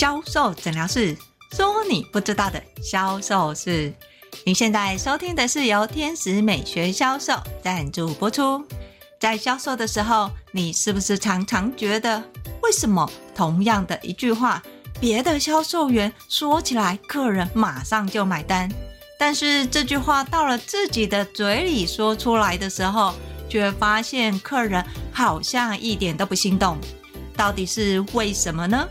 销售诊疗室说你不知道的销售事。你现在收听的是由天使美学销售赞助播出。在销售的时候，你是不是常常觉得，为什么同样的一句话，别的销售员说起来，客人马上就买单，但是这句话到了自己的嘴里说出来的时候，却发现客人好像一点都不心动，到底是为什么呢？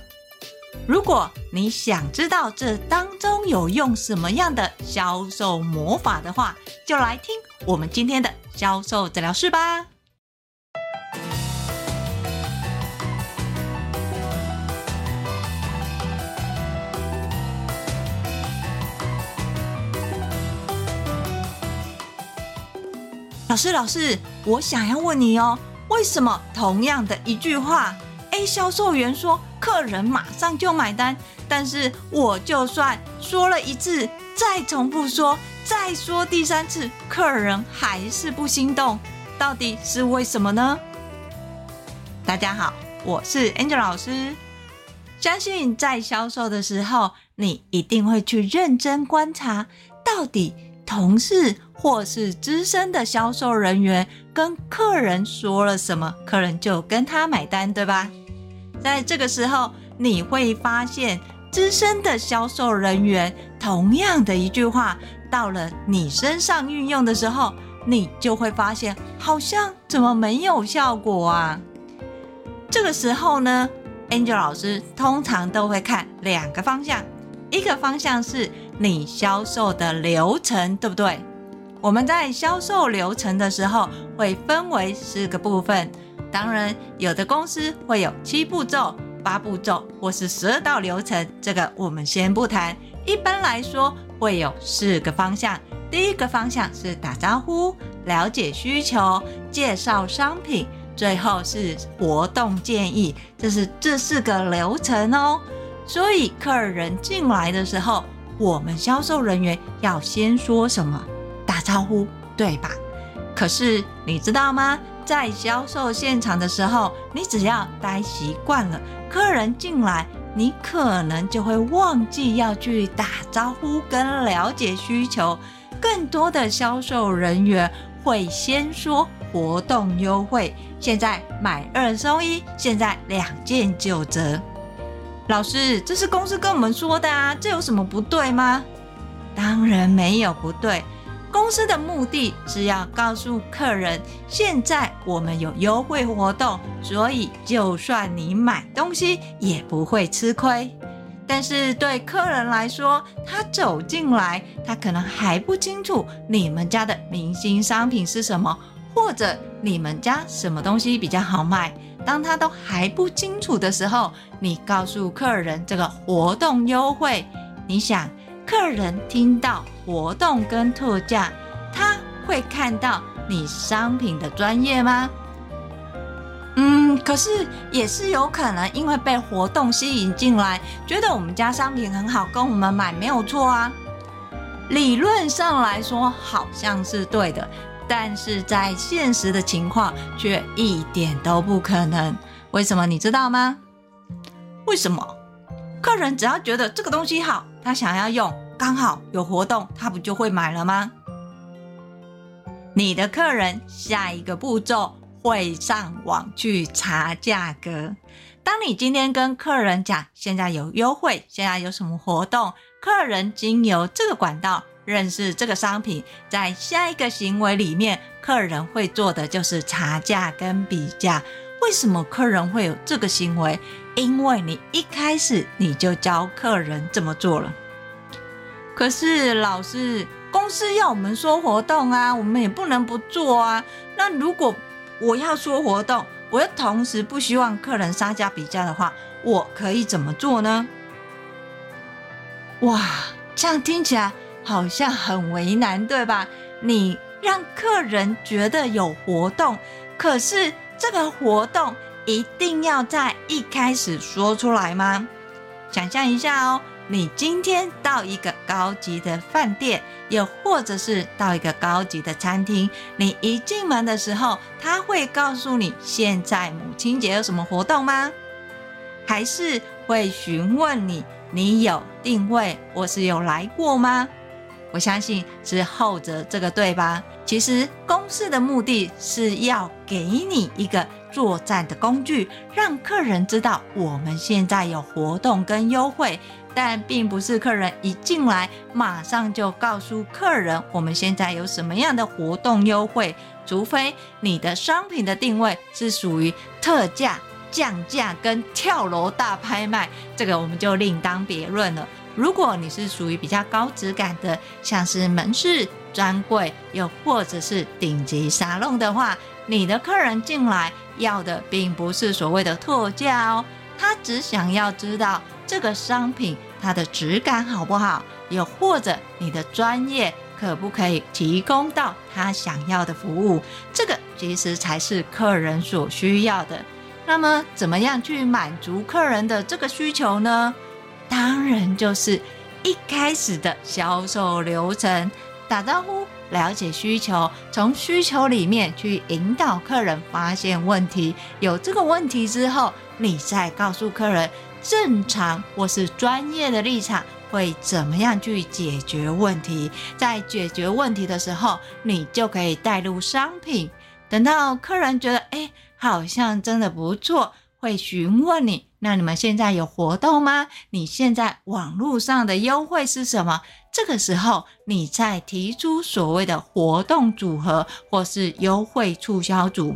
如果你想知道这当中有用什么样的销售魔法的话，就来听我们今天的销售诊疗室吧。老师，老师，我想要问你哦，为什么同样的一句话销售员说，客人马上就买单，但是我就算说了一次，再重复说，再说第三次，客人还是不心动，到底是为什么呢？大家好，我是 Angel 老师。相信在销售的时候，你一定会去认真观察，到底同事或是资深的销售人员跟客人说了什么，客人就跟他买单，对吧？在这个时候，你会发现，资深的销售人员同样的一句话，到了你身上运用的时候，你就会发现，好像怎么没有效果啊？这个时候呢，Angel 老师通常都会看两个方向，一个方向是你销售的流程，对不对？我们在销售流程的时候，会分为四个部分。当然，有的公司会有七步骤、八步骤，或是十二道流程，这个我们先不谈。一般来说，会有四个方向。第一个方向是打招呼、了解需求、介绍商品，最后是活动建议，这是这四个流程哦。所以，客人进来的时候，我们销售人员要先说什么？打招呼，对吧？可是你知道吗？在销售现场的时候，你只要待习惯了，客人进来，你可能就会忘记要去打招呼跟了解需求。更多的销售人员会先说活动优惠，现在买二送一，现在两件九折。老师，这是公司跟我们说的啊，这有什么不对吗？当然没有不对。公司的目的是要告诉客人，现在我们有优惠活动，所以就算你买东西也不会吃亏。但是对客人来说，他走进来，他可能还不清楚你们家的明星商品是什么，或者你们家什么东西比较好卖。当他都还不清楚的时候，你告诉客人这个活动优惠，你想？客人听到活动跟特价，他会看到你商品的专业吗？嗯，可是也是有可能因为被活动吸引进来，觉得我们家商品很好，跟我们买没有错啊。理论上来说好像是对的，但是在现实的情况却一点都不可能。为什么你知道吗？为什么？客人只要觉得这个东西好，他想要用，刚好有活动，他不就会买了吗？你的客人下一个步骤会上网去查价格。当你今天跟客人讲现在有优惠，现在有什么活动，客人经由这个管道认识这个商品，在下一个行为里面，客人会做的就是查价跟比价。为什么客人会有这个行为？因为你一开始你就教客人这么做了。可是老师，公司要我们说活动啊，我们也不能不做啊。那如果我要说活动，我又同时不希望客人杀价比价的话，我可以怎么做呢？哇，这样听起来好像很为难，对吧？你让客人觉得有活动，可是这个活动一定要在一开始说出来吗？想象一下哦。你今天到一个高级的饭店，又或者是到一个高级的餐厅，你一进门的时候，他会告诉你现在母亲节有什么活动吗？还是会询问你，你有定位或是有来过吗？我相信是后者，这个对吧？其实公示的目的是要给你一个作战的工具，让客人知道我们现在有活动跟优惠，但并不是客人一进来马上就告诉客人我们现在有什么样的活动优惠，除非你的商品的定位是属于特价、降价跟跳楼大拍卖，这个我们就另当别论了。如果你是属于比较高质感的，像是门市专柜，又或者是顶级沙龙的话，你的客人进来要的并不是所谓的特价哦，他只想要知道这个商品它的质感好不好，又或者你的专业可不可以提供到他想要的服务，这个其实才是客人所需要的。那么，怎么样去满足客人的这个需求呢？当然就是一开始的销售流程，打招呼、了解需求，从需求里面去引导客人发现问题。有这个问题之后，你再告诉客人正常或是专业的立场会怎么样去解决问题。在解决问题的时候，你就可以带入商品。等到客人觉得哎，好像真的不错，会询问你。那你们现在有活动吗？你现在网络上的优惠是什么？这个时候，你再提出所谓的活动组合或是优惠促销组，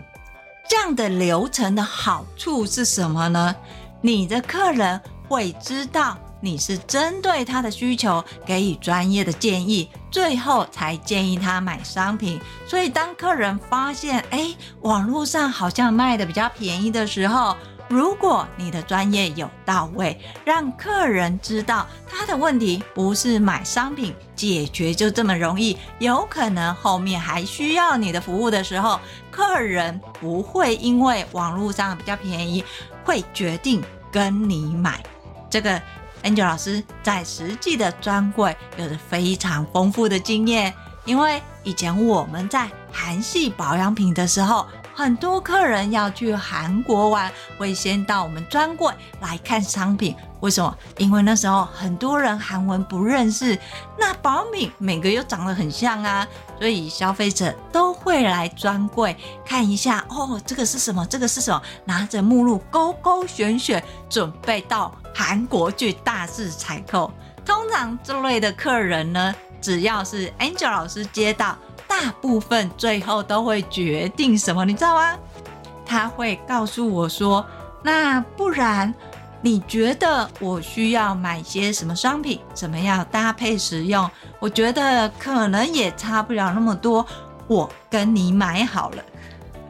这样的流程的好处是什么呢？你的客人会知道你是针对他的需求给予专业的建议，最后才建议他买商品。所以，当客人发现，哎，网络上好像卖的比较便宜的时候，如果你的专业有到位，让客人知道他的问题不是买商品解决就这么容易，有可能后面还需要你的服务的时候，客人不会因为网络上比较便宜，会决定跟你买。这个 Angel 老师在实际的专柜有着非常丰富的经验，因为以前我们在韩系保养品的时候。很多客人要去韩国玩，会先到我们专柜来看商品。为什么？因为那时候很多人韩文不认识，那保养品每个又长得很像啊，所以消费者都会来专柜看一下。哦，这个是什么？这个是什么？拿着目录勾勾选选，准备到韩国去大肆采购。通常这类的客人呢，只要是 Angel 老师接到。大部分最后都会决定什么，你知道吗？他会告诉我说：“那不然你觉得我需要买些什么商品？怎么样搭配使用？我觉得可能也差不了那么多，我跟你买好了。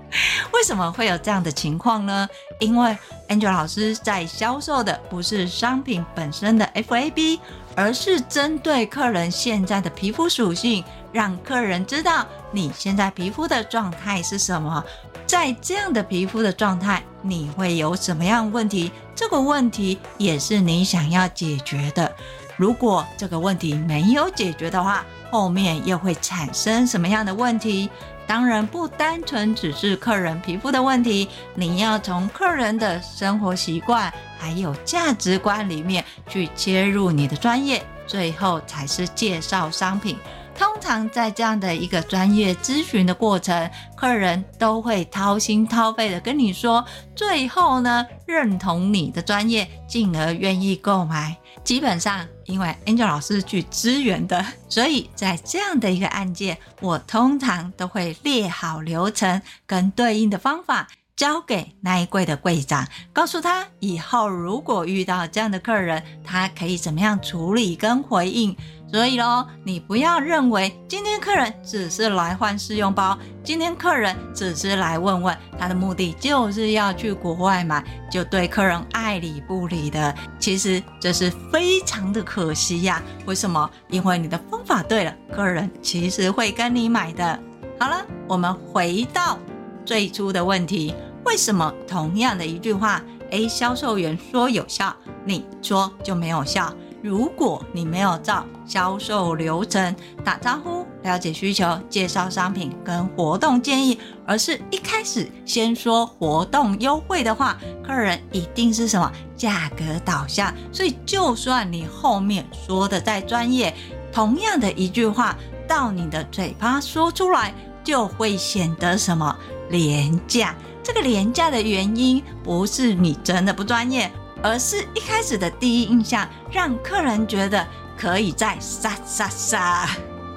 ”为什么会有这样的情况呢？因为 Angel 老师在销售的不是商品本身的 FAB，而是针对客人现在的皮肤属性。让客人知道你现在皮肤的状态是什么，在这样的皮肤的状态，你会有什么样问题？这个问题也是你想要解决的。如果这个问题没有解决的话，后面又会产生什么样的问题？当然不单纯只是客人皮肤的问题，你要从客人的生活习惯还有价值观里面去切入你的专业，最后才是介绍商品。通常在这样的一个专业咨询的过程，客人都会掏心掏肺的跟你说，最后呢，认同你的专业，进而愿意购买。基本上，因为 Angel 老师去支援的，所以在这样的一个案件，我通常都会列好流程跟对应的方法，交给那一柜的柜长，告诉他以后如果遇到这样的客人，他可以怎么样处理跟回应。所以喽，你不要认为今天客人只是来换试用包，今天客人只是来问问，他的目的就是要去国外买，就对客人爱理不理的。其实这是非常的可惜呀。为什么？因为你的方法对了，客人其实会跟你买的。好了，我们回到最初的问题：为什么同样的一句话，A 销售员说有效，你说就没有效？如果你没有照销售流程打招呼、了解需求、介绍商品跟活动建议，而是一开始先说活动优惠的话，客人一定是什么价格导向。所以，就算你后面说的再专业，同样的一句话到你的嘴巴说出来，就会显得什么廉价。这个廉价的原因不是你真的不专业。而是一开始的第一印象，让客人觉得可以再杀杀杀。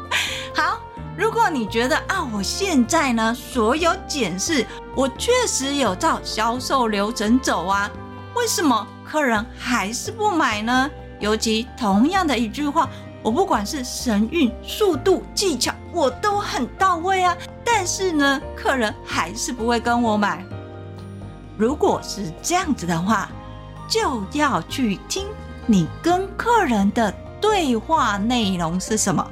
好，如果你觉得啊，我现在呢，所有检视，我确实有照销售流程走啊，为什么客人还是不买呢？尤其同样的一句话，我不管是神韵、速度、技巧，我都很到位啊，但是呢，客人还是不会跟我买。如果是这样子的话，就要去听你跟客人的对话内容是什么。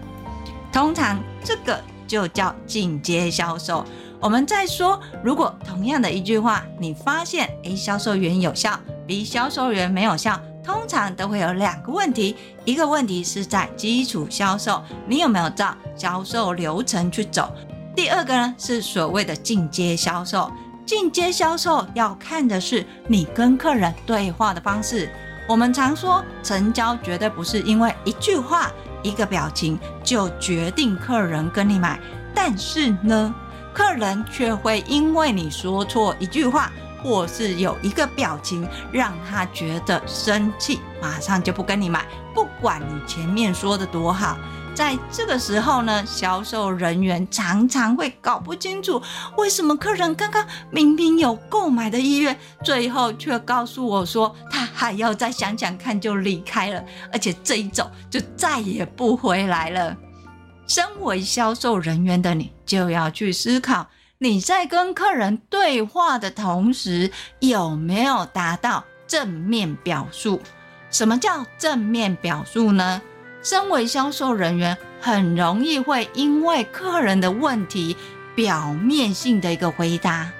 通常这个就叫进阶销售。我们再说，如果同样的一句话，你发现 A 销售员有效，B 销售员没有效，通常都会有两个问题。一个问题是在基础销售，你有没有照销售流程去走？第二个呢，是所谓的进阶销售。进阶销售要看的是你跟客人对话的方式。我们常说，成交绝对不是因为一句话、一个表情就决定客人跟你买。但是呢，客人却会因为你说错一句话，或是有一个表情让他觉得生气，马上就不跟你买。不管你前面说的多好。在这个时候呢，销售人员常常会搞不清楚，为什么客人刚刚明明有购买的意愿，最后却告诉我说他还要再想想看就离开了，而且这一走就再也不回来了。身为销售人员的你，就要去思考，你在跟客人对话的同时，有没有达到正面表述？什么叫正面表述呢？身为销售人员，很容易会因为客人的问题，表面性的一个回答，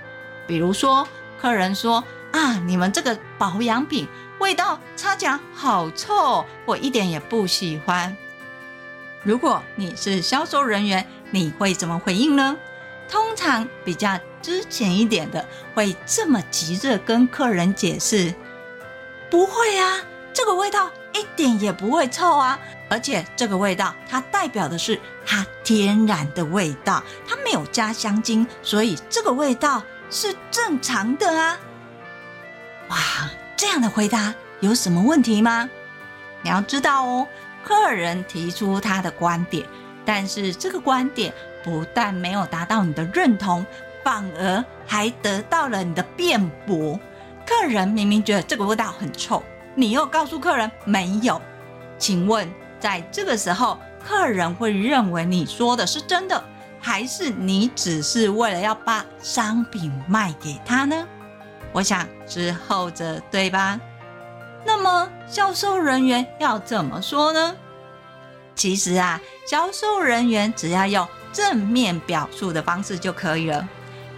比如说，客人说啊，你们这个保养品味道擦起来好臭，我一点也不喜欢。如果你是销售人员，你会怎么回应呢？通常比较之前一点的，会这么急着跟客人解释，不会啊，这个味道一点也不会臭啊。而且这个味道，它代表的是它天然的味道，它没有加香精，所以这个味道是正常的啊！哇，这样的回答有什么问题吗？你要知道哦，客人提出他的观点，但是这个观点不但没有达到你的认同，反而还得到了你的辩驳。客人明明觉得这个味道很臭，你又告诉客人没有，请问？在这个时候，客人会认为你说的是真的，还是你只是为了要把商品卖给他呢？我想是后者，对吧？那么销售人员要怎么说呢？其实啊，销售人员只要用正面表述的方式就可以了。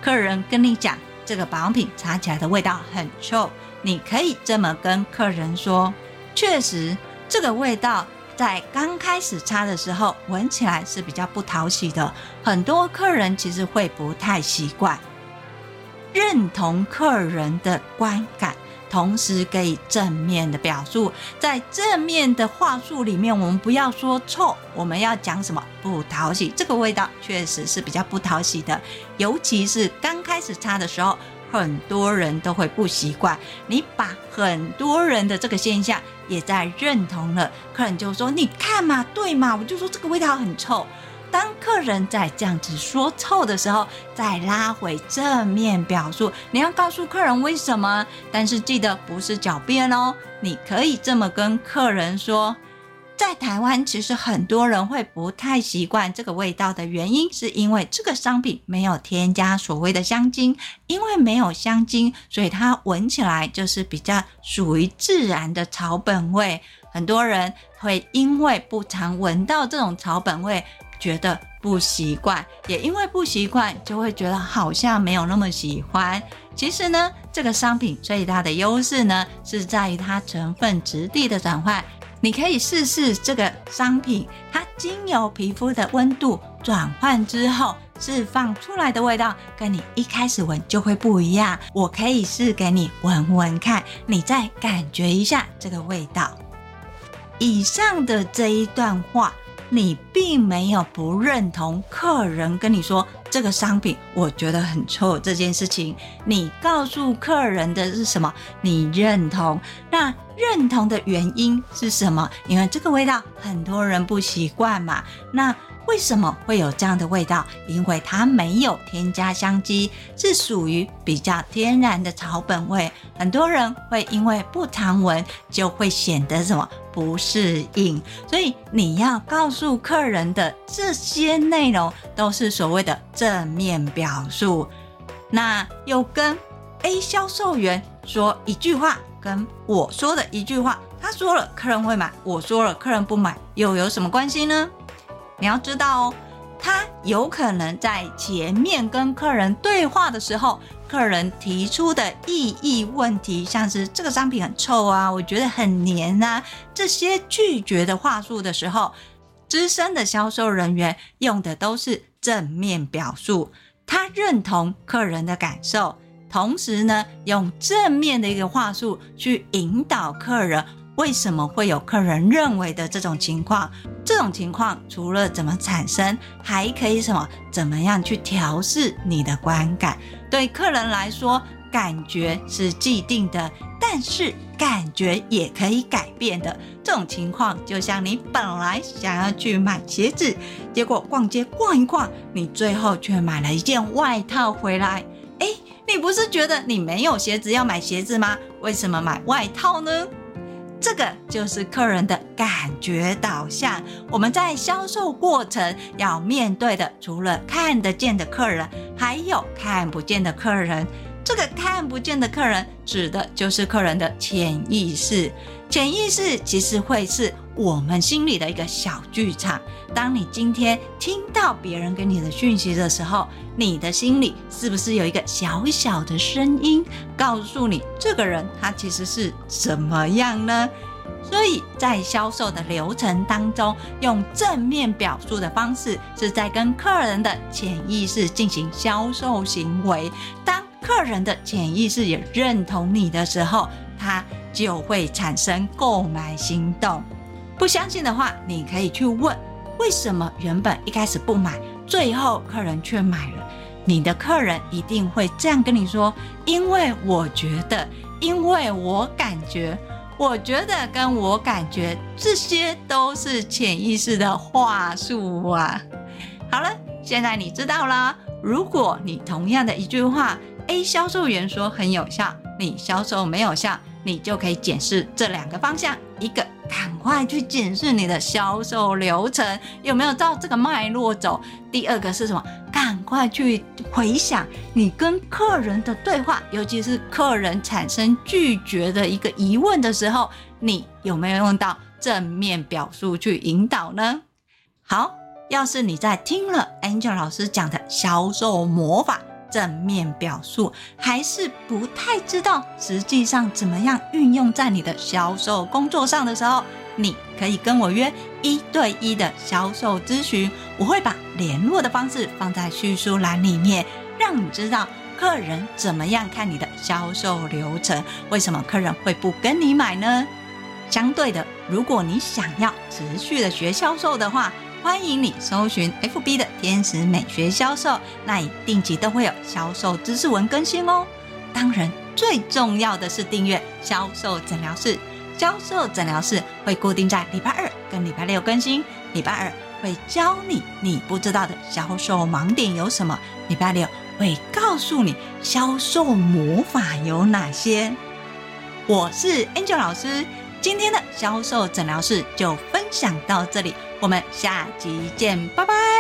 客人跟你讲这个保养品擦起来的味道很臭，你可以这么跟客人说：确实，这个味道。在刚开始擦的时候，闻起来是比较不讨喜的，很多客人其实会不太习惯。认同客人的观感，同时给予正面的表述。在正面的话术里面，我们不要说臭，我们要讲什么？不讨喜。这个味道确实是比较不讨喜的，尤其是刚开始擦的时候。很多人都会不习惯，你把很多人的这个现象也在认同了，客人就说：“你看嘛，对嘛？”我就说这个味道很臭。当客人在这样子说臭的时候，再拉回正面表述，你要告诉客人为什么，但是记得不是狡辩哦，你可以这么跟客人说。在台湾，其实很多人会不太习惯这个味道的原因，是因为这个商品没有添加所谓的香精，因为没有香精，所以它闻起来就是比较属于自然的草本味。很多人会因为不常闻到这种草本味，觉得不习惯，也因为不习惯，就会觉得好像没有那么喜欢。其实呢，这个商品最大的优势呢，是在于它成分质地的转换。你可以试试这个商品，它经由皮肤的温度转换之后释放出来的味道，跟你一开始闻就会不一样。我可以试给你闻闻看，你再感觉一下这个味道。以上的这一段话。你并没有不认同客人跟你说这个商品，我觉得很臭这件事情。你告诉客人的是什么？你认同。那认同的原因是什么？因为这个味道很多人不习惯嘛。那为什么会有这样的味道？因为它没有添加香精，是属于比较天然的草本味。很多人会因为不常闻，就会显得什么？不适应，所以你要告诉客人的这些内容都是所谓的正面表述。那又跟 A 销售员说一句话，跟我说的一句话，他说了客人会买，我说了客人不买，又有什么关系呢？你要知道哦，他有可能在前面跟客人对话的时候。客人提出的异议问题，像是这个商品很臭啊，我觉得很黏啊，这些拒绝的话术的时候，资深的销售人员用的都是正面表述，他认同客人的感受，同时呢，用正面的一个话术去引导客人。为什么会有客人认为的这种情况？这种情况除了怎么产生，还可以什么？怎么样去调试你的观感？对客人来说，感觉是既定的，但是感觉也可以改变的。这种情况就像你本来想要去买鞋子，结果逛街逛一逛，你最后却买了一件外套回来。诶，你不是觉得你没有鞋子要买鞋子吗？为什么买外套呢？这个就是客人的感觉导向。我们在销售过程要面对的，除了看得见的客人，还有看不见的客人。这个看不见的客人，指的就是客人的潜意识。潜意识其实会是我们心里的一个小剧场。当你今天听到别人给你的讯息的时候，你的心里是不是有一个小小的声音告诉你，这个人他其实是怎么样呢？所以在销售的流程当中，用正面表述的方式，是在跟客人的潜意识进行销售行为。当客人的潜意识也认同你的时候，他就会产生购买行动。不相信的话，你可以去问，为什么原本一开始不买，最后客人却买了？你的客人一定会这样跟你说：因为我觉得，因为我感觉，我觉得跟我感觉，这些都是潜意识的话术啊。好了，现在你知道了。如果你同样的一句话，A 销售员说很有效，你销售没有效，你就可以检视这两个方向。一个，赶快去检视你的销售流程有没有照这个脉络走；第二个是什么？赶快去回想你跟客人的对话，尤其是客人产生拒绝的一个疑问的时候，你有没有用到正面表述去引导呢？好，要是你在听了 Angel 老师讲的销售魔法。正面表述还是不太知道，实际上怎么样运用在你的销售工作上的时候，你可以跟我约一对一的销售咨询，我会把联络的方式放在叙述栏里面，让你知道客人怎么样看你的销售流程，为什么客人会不跟你买呢？相对的，如果你想要持续的学销售的话，欢迎你搜寻 FB 的天使美学销售，那里定期都会有销售知识文更新哦。当然，最重要的是订阅销售诊疗室。销售诊疗室会固定在礼拜二跟礼拜六更新。礼拜二会教你你不知道的销售盲点有什么，礼拜六会告诉你销售魔法有哪些。我是 Angel 老师，今天的销售诊疗室就分享到这里。我们下集见，拜拜。